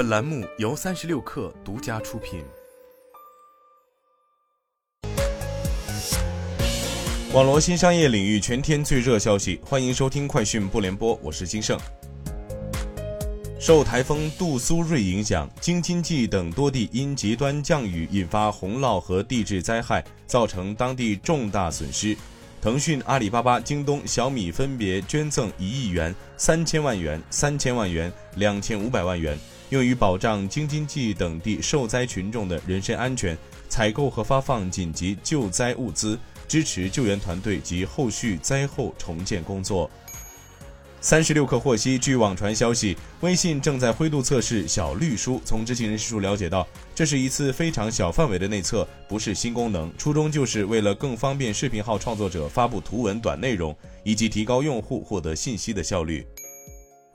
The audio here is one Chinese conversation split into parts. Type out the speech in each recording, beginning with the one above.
本栏目由三十六氪独家出品。网络新商业领域全天最热消息，欢迎收听快讯不联播，我是金盛。受台风杜苏芮影响，京津冀等多地因极端降雨引发洪涝和地质灾害，造成当地重大损失。腾讯、阿里巴巴、京东、小米分别捐赠一亿元、三千万元、三千万元、两千五百万元，用于保障京津冀等地受灾群众的人身安全，采购和发放紧急救灾物资，支持救援团队及后续灾后重建工作。三十六氪获悉，据网传消息，微信正在灰度测试小绿书。从知情人士处了解到，这是一次非常小范围的内测，不是新功能，初衷就是为了更方便视频号创作者发布图文短内容，以及提高用户获得信息的效率。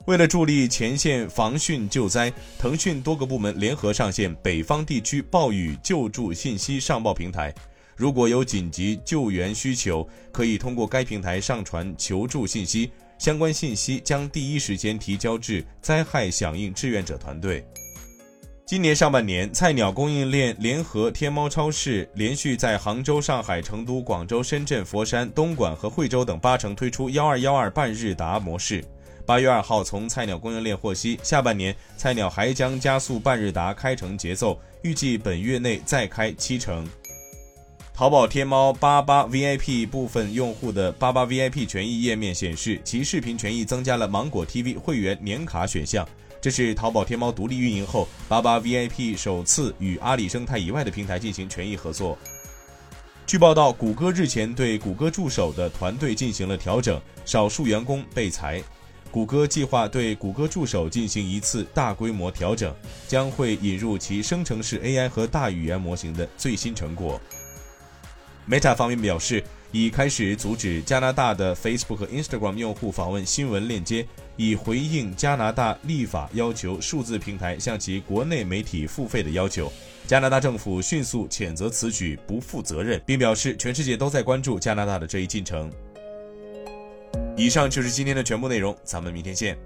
为了助力前线防汛救灾，腾讯多个部门联合上线北方地区暴雨救助信息上报平台。如果有紧急救援需求，可以通过该平台上传求助信息。相关信息将第一时间提交至灾害响应志愿者团队。今年上半年，菜鸟供应链联合天猫超市连续在杭州、上海、成都、广州、深圳、佛山、东莞和惠州等八城推出“幺二幺二半日达”模式。八月二号，从菜鸟供应链获悉，下半年菜鸟还将加速半日达开城节奏，预计本月内再开七城。淘宝天猫八八 VIP 部分用户的八八 VIP 权益页面显示，其视频权益增加了芒果 TV 会员年卡选项。这是淘宝天猫独立运营后，八八 VIP 首次与阿里生态以外的平台进行权益合作。据报道，谷歌日前对谷歌助手的团队进行了调整，少数员工被裁。谷歌计划对谷歌助手进行一次大规模调整，将会引入其生成式 AI 和大语言模型的最新成果。Meta 方面表示，已开始阻止加拿大的 Facebook 和 Instagram 用户访问新闻链接，以回应加拿大立法要求数字平台向其国内媒体付费的要求。加拿大政府迅速谴责此举不负责任，并表示全世界都在关注加拿大的这一进程。以上就是今天的全部内容，咱们明天见。